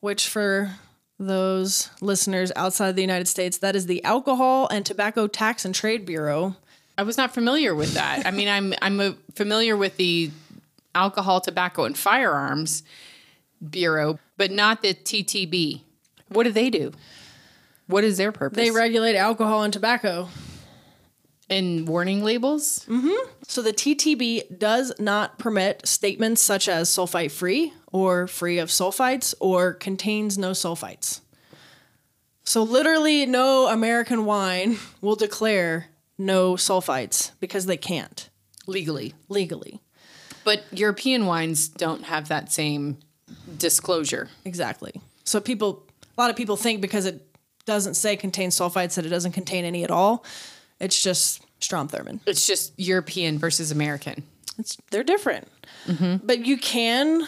which for those listeners outside the United States, that is the Alcohol and Tobacco Tax and Trade Bureau. I was not familiar with that. I mean, I'm I'm uh familiar with the Alcohol, Tobacco, and Firearms Bureau, but not the TTB. What do they do? What is their purpose? They regulate alcohol and tobacco. In warning labels. Mm-hmm. So the TTB does not permit statements such as sulfite free or free of sulfites or contains no sulfites. So literally no American wine will declare no sulfites because they can't legally. legally. But European wines don't have that same disclosure. Exactly. So people a lot of people think because it doesn't say contains sulfites that it doesn't contain any at all. It's just Strom Thurmond. It's just European versus American. It's they're different. Mm-hmm. But you can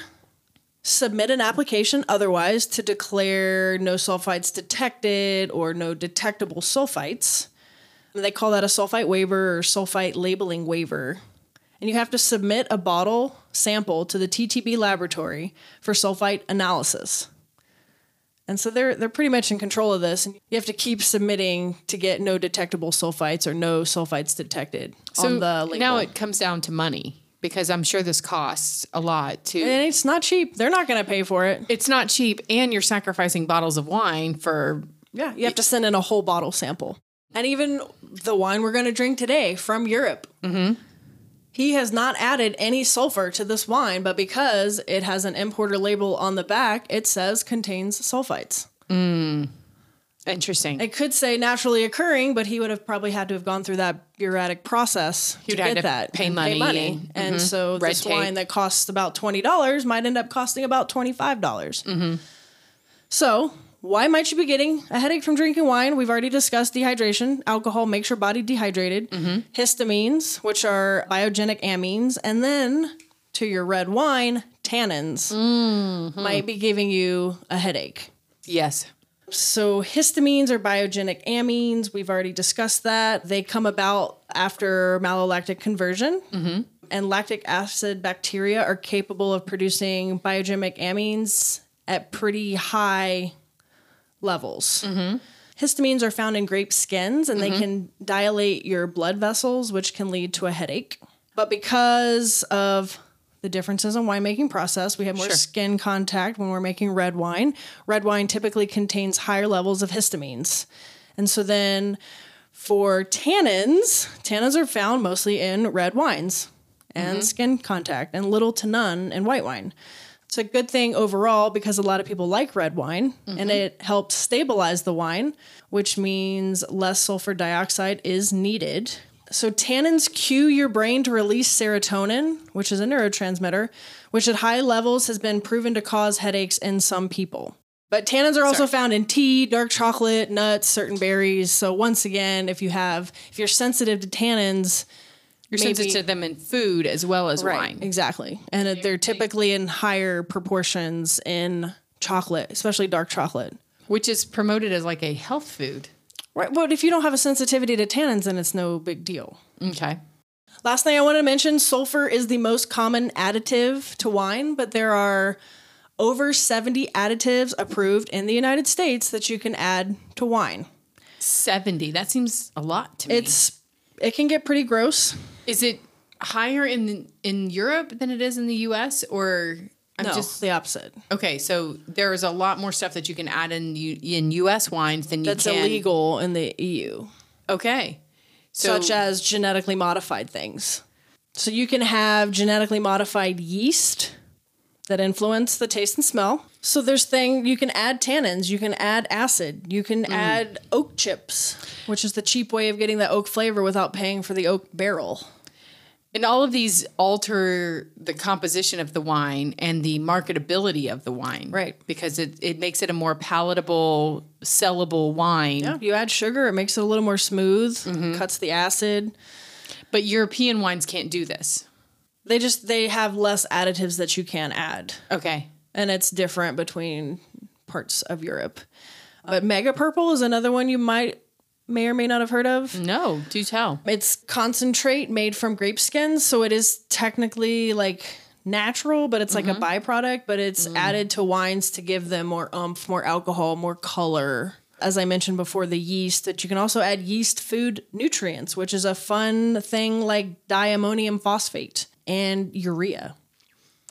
submit an application otherwise to declare no sulfites detected or no detectable sulfites. They call that a sulfite waiver or sulfite labeling waiver. And you have to submit a bottle sample to the TTB laboratory for sulfite analysis. And so they're they're pretty much in control of this. And you have to keep submitting to get no detectable sulfites or no sulfites detected So on the label. now it comes down to money because I'm sure this costs a lot to. And it's not cheap. They're not going to pay for it. It's not cheap, and you're sacrificing bottles of wine for. Yeah, you have to send in a whole bottle sample. And even the wine we're going to drink today from Europe, mm-hmm. He has not added any sulfur to this wine, but because it has an importer label on the back, it says contains sulfites. Interesting. It could say naturally occurring, but he would have probably had to have gone through that bureaucratic process He'd to get to that pay money money. and- And so Red this tape. wine that costs about twenty dollars might end up costing about twenty five dollars. Mm-hmm. So why might you be getting a headache from drinking wine? We've already discussed dehydration. Alcohol makes your body dehydrated. Mm-hmm. Histamines, which are biogenic amines, and then to your red wine, tannins Mm-hmm. might be giving you a headache. yes. So, histamines are biogenic amines. We've already discussed that. They come about after malolactic conversion. And lactic acid bacteria are capable of producing biogenic amines at pretty high levels. Mm-hmm. Histamines are found in grape skins and they mm-hmm. can dilate your blood vessels, which can lead to a headache. But because of the differences in winemaking process, we have more Sure. skin contact when we're making red wine. Red wine typically contains higher levels of histamines. And so then for tannins, tannins are found mostly in red wines and mm-hmm. skin contact and little to none in white wine. It's a good thing overall because a lot of people like red wine and mm-hmm. it helps stabilize the wine, which means less sulfur dioxide is needed. So, tannins cue your brain to release serotonin, which is a neurotransmitter, which at high levels has been proven to cause headaches in some people. But tannins are also found in tea, dark chocolate, nuts, certain berries. So, once again, if you have, if you're sensitive to tannins, You're maybe- sensitive to them in food as well as wine. Exactly. And it- they're typically in higher proportions in chocolate, especially dark chocolate. Which is promoted as like a health food. Right. But if you don't have a sensitivity to tannins, then it's no big deal. Okay. Last thing I want to mention sulfur is the most common additive to wine, but there are over 70 additives approved in the United States that you can add to wine. 70. That seems a lot to me. It's it can get pretty gross. Is it higher in in Europe than it is in the US or I'm No, just the opposite. Okay, so there's a lot more stuff that you can add in U, in US wines than you That's can illegal in the EU. Okay. So such as genetically modified things. So you can have genetically modified yeast that influence the taste and smell. So there's thing you can add tannins, you can add acid, you can mm. add oak chips, which is the cheap way of getting the oak flavor without paying for the oak barrel. And all of these alter the composition of the wine and the marketability of the wine. Right. Because it, it makes it a more palatable, sellable wine. Yeah. You add sugar, it makes it a little more smooth, mm-hmm. cuts the acid. But European wines can't do this. They just they have less additives that you can add. Okay. and it's different between parts of Europe. But Mega Purple is another one you might may or may not have heard of. No, do tell. It's concentrate made from grape skins, so it is technically like natural, but it's like a byproduct, but it's added to wines to give them more umph, more alcohol, more color. As I mentioned before, the yeast that you can also add yeast food nutrients, which is a fun thing like diammonium phosphate and urea.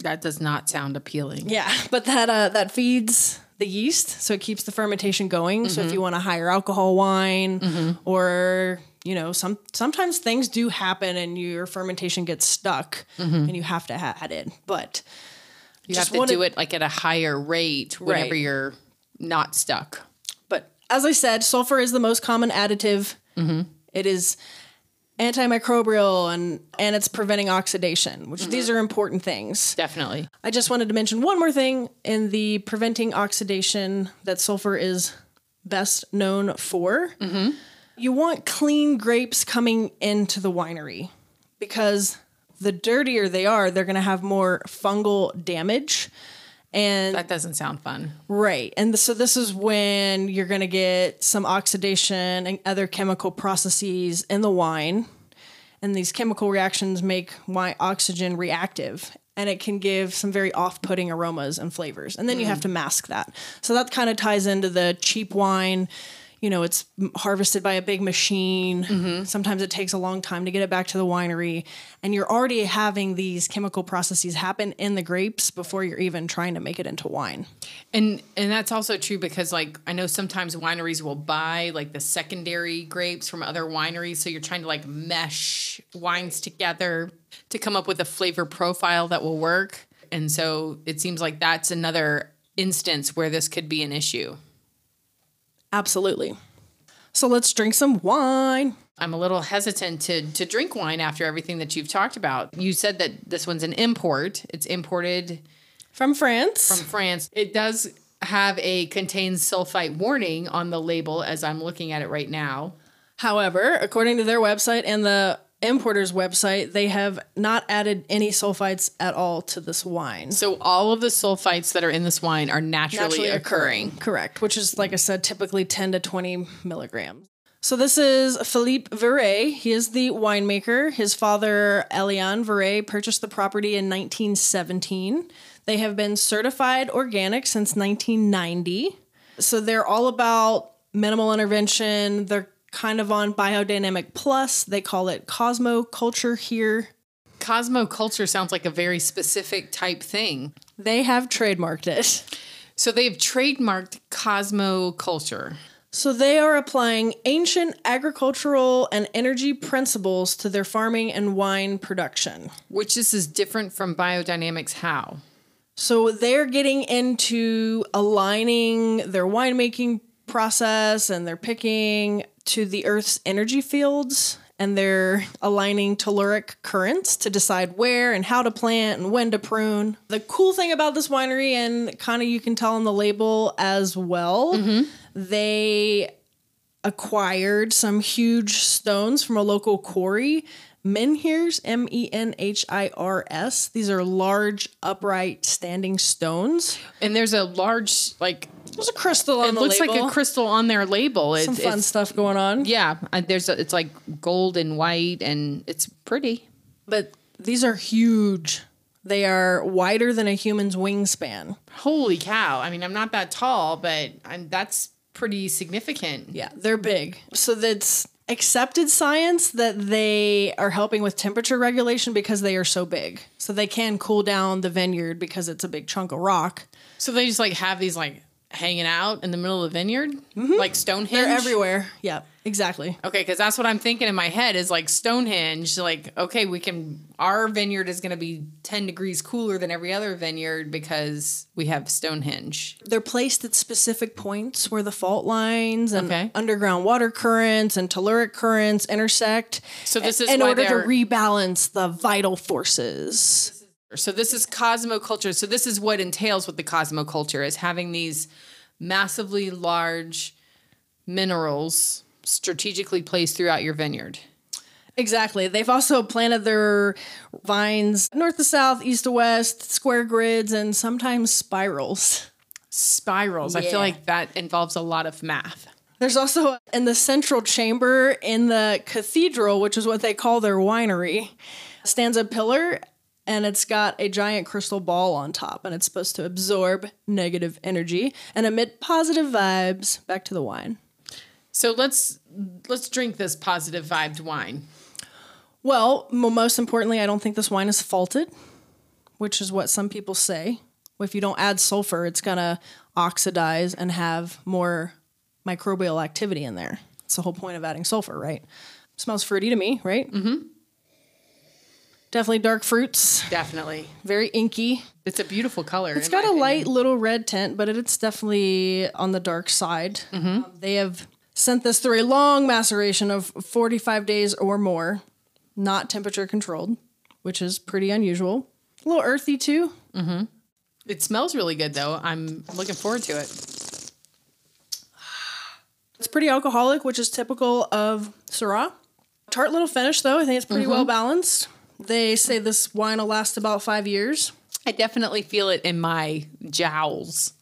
That does not sound appealing. Yeah, but that uh, that feeds the yeast, so it keeps the fermentation going. So if mm-hmm. you want a higher alcohol wine, mm-hmm. or you know, some sometimes things do happen and your fermentation gets stuck, mm-hmm. and you have to add it. But You Just have to wanted- do it like at a higher rate whenever Right. you're not stuck. but as I said, sulfur is the most common additive. It is antimicrobial and and it's preventing oxidation, which mm-hmm. these are important things. Definitely. I just wanted to mention one more thing in the preventing oxidation that sulfur is best known for. Mm-hmm. You want clean grapes coming into the winery because the dirtier they are, they're going to have more fungal damage. And That doesn't sound fun. Right. And so this is when you're going to get some oxidation and other chemical processes in the wine. And these chemical reactions make wine oxygen reactive. And it can give some very off putting aromas and flavors. And then you have mm. to mask that. So that kind of ties into the cheap wine. You know, it's harvested by a big machine. Mm-hmm. Sometimes it takes a long time to get it back to the winery. And you're already having these chemical processes happen in the grapes before you're even trying to make it into wine. And and that's also true because like I know sometimes wineries will buy like the secondary grapes from other wineries so you're trying to like mesh wines together to come up with a flavor profile that will work. And so it seems like that's another instance where this could be an issue. Absolutely. So let's drink some wine. I'm a little hesitant to to drink wine after everything that you've talked about. You said that this one's an import. It's imported From France. from France. It does have a contains sulfite warning on the label as I'm looking at it right now. However, according to their website and the importer's website, they have not added any sulfites at all to this wine. So all of the sulfites that are in this wine are naturally, occurring. Correct, which is, like I said, typically 10 to 20 milligrams. So this is Philippe Viret. He is the winemaker. His father, Elian Viret, purchased the property in 1917. They have been certified organic since 1990. So they're all about minimal intervention. They're kind of on biodynamic plus. They call it Cosmo Culture here. Cosmo Culture sounds like a very specific type thing. They have trademarked it. So they've trademarked Cosmo Culture. So they are applying ancient agricultural and energy principles to their farming and wine production. Which this is different from biodynamics how? So they're getting into aligning their winemaking process and they're picking to the Earth's energy fields. And they're aligning telluric currents to decide where and how to plant and when to prune. The cool thing about this winery, and kind of you can tell on the label as well, they acquired some huge stones from a local quarry. Menhirs, M E N H I R S. These are large, upright, standing stones. And there's a large like There's a crystal on it looks label. like a crystal on their label. It's, Some fun it's stuff going on. yeah, there's a, it's like gold and white and it's pretty. But these are huge. They are wider than a human's wingspan. Holy cow! I mean, I'm not that tall, but I'm, that's pretty significant. Yeah, they're big. So that's accepted science that they are helping with temperature regulation because they are so big. So they can cool down the vineyard because it's a big chunk of rock. So they just like have these like hanging out in the middle of the vineyard, mm-hmm. like Stonehenge. They're everywhere. Yeah, exactly. Okay, because that's what I'm thinking in my head is like Stonehenge. Like, okay, we can. Our vineyard is going to be 10 degrees cooler than every other vineyard because we have Stonehenge. They're placed at specific points where the fault lines and Okay. underground water currents and telluric currents intersect. So this in is why order to rebalance the vital forces. So this is cosmoculture. So this is what entails with the cosmoculture is having these massively large minerals strategically placed throughout your vineyard. Exactly. They've also planted their vines north to south, east to west, square grids, and sometimes spirals. Spirals. I feel like that involves a lot of math. There's also in the central chamber in the cathedral, which is what they call their winery, stands a pillar and it's got a giant crystal ball on top and it's supposed to absorb negative energy and emit positive vibes back to the wine. So let's let's drink this positive vibed wine. Well, most importantly, I don't think this wine is faulted, which is what some people say. If you don't add sulfur, it's going to oxidize and have more microbial activity in there. It's the whole point of adding sulfur, right? Smells fruity to me, right? Mm-hmm. Definitely dark fruits, Definitely. very inky. It's a beautiful color. It's got a light little red tint, but it's definitely on the dark side. Mm-hmm. Um, they have sent this through a long maceration of 45 days or more, not temperature controlled, which is pretty unusual. A little earthy too. Mm-hmm. It smells really good though. I'm looking forward to it. It's pretty alcoholic, which is typical of Syrah. Tart little finish though. I think it's pretty mm-hmm. well balanced. They say this wine will last about five years. I definitely feel it in my jowls.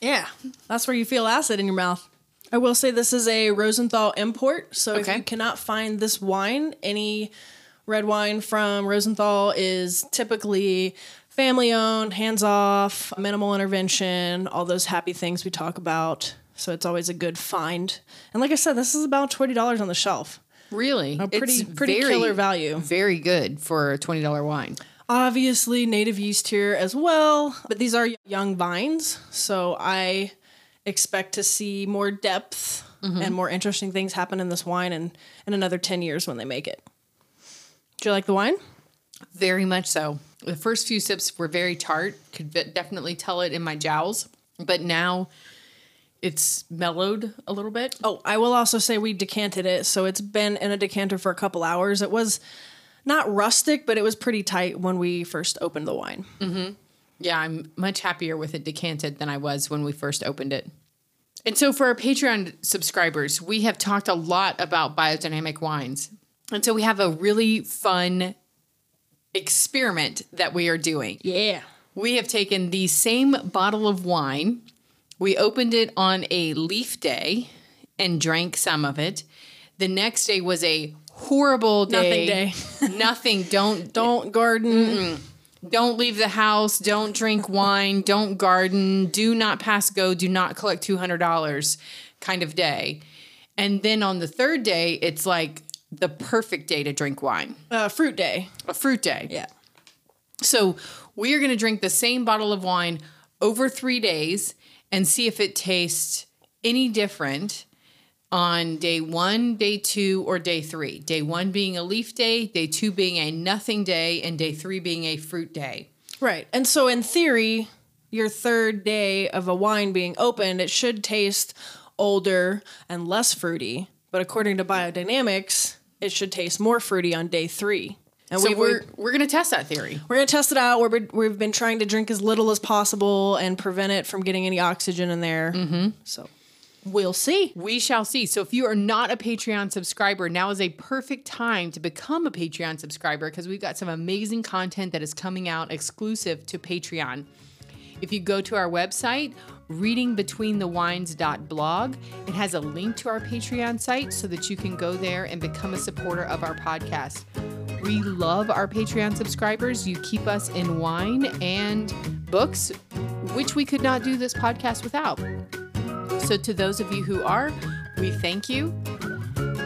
Yeah, that's where you feel acid in your mouth. I will say this is a Rosenthal import, so if you cannot find this wine, any red wine from Rosenthal is typically family owned, hands off, minimal intervention, all those happy things we talk about. So it's always a good find. And like I said, this is about twenty dollars on the shelf. Really, A pretty pretty killer value. Very good for a twenty dollar wine. Obviously, native yeast here as well, but these are young vines, so I expect to see more depth mm-hmm. and more interesting things happen in this wine in, in another 10 years when they make it. Do you like the wine? Very much so. The first few sips were very tart. Could definitely tell it in my jowls. But now it's mellowed a little bit. Oh, I will also say we decanted it, so it's been in a decanter for a couple hours. It was not rustic, but it was pretty tight when we first opened the wine. Mm-hmm. Yeah, I'm much happier with it decanted than I was when we first opened it. And so for our Patreon subscribers, we have talked a lot about biodynamic wines. And so we have a really fun experiment that we are doing. Yeah. We have taken the same bottle of wine, we opened it on a leaf day and drank some of it. The next day was a horrible day. Nothing day. Nothing. Don't Don't garden. don't leave the house, don't drink wine, don't garden, do not pass go, do not collect $200 kind of day. And then on the third day, it's like the perfect day to drink wine, Uh, fruit day. a fruit day. Yeah. So we are going to drink the same bottle of wine over three days and see if it tastes any different on day one, day two, or day three. Day one being a leaf day, day two being a nothing day, and day three being a fruit day. Right. And so, in theory, your third day of a wine being opened, it should taste older and less fruity. But according to biodynamics, it should taste more fruity on day three. And So we we're we're gonna test that theory. we're gonna test it out. We're, we've been trying to drink as little as possible and prevent it from getting any oxygen in there. Mm-hmm. So we'll see. We shall see. So if you are not a Patreon subscriber, now is a perfect time to become a Patreon subscriber because we've got some amazing content that is coming out exclusive to Patreon. If you go to our website, readingbetweenthewines.blog, it has a link to our Patreon site so that you can go there and become a supporter of our podcast. We love our Patreon subscribers. You keep us in wine and books, which we could not do this podcast without. So, to those of you who are, we thank you.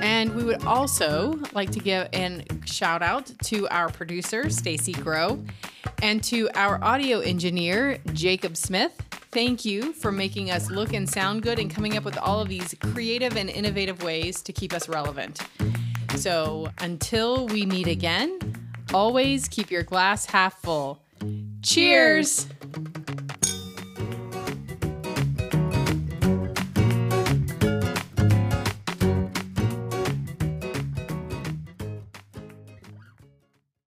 And we would also like to give a shout out to our producer, Stacy Grow, and to our audio engineer, Jacob Smith. Thank you for making us look and sound good and coming up with all of these creative and innovative ways to keep us relevant. So, until we meet again, always keep your glass half full. Cheers.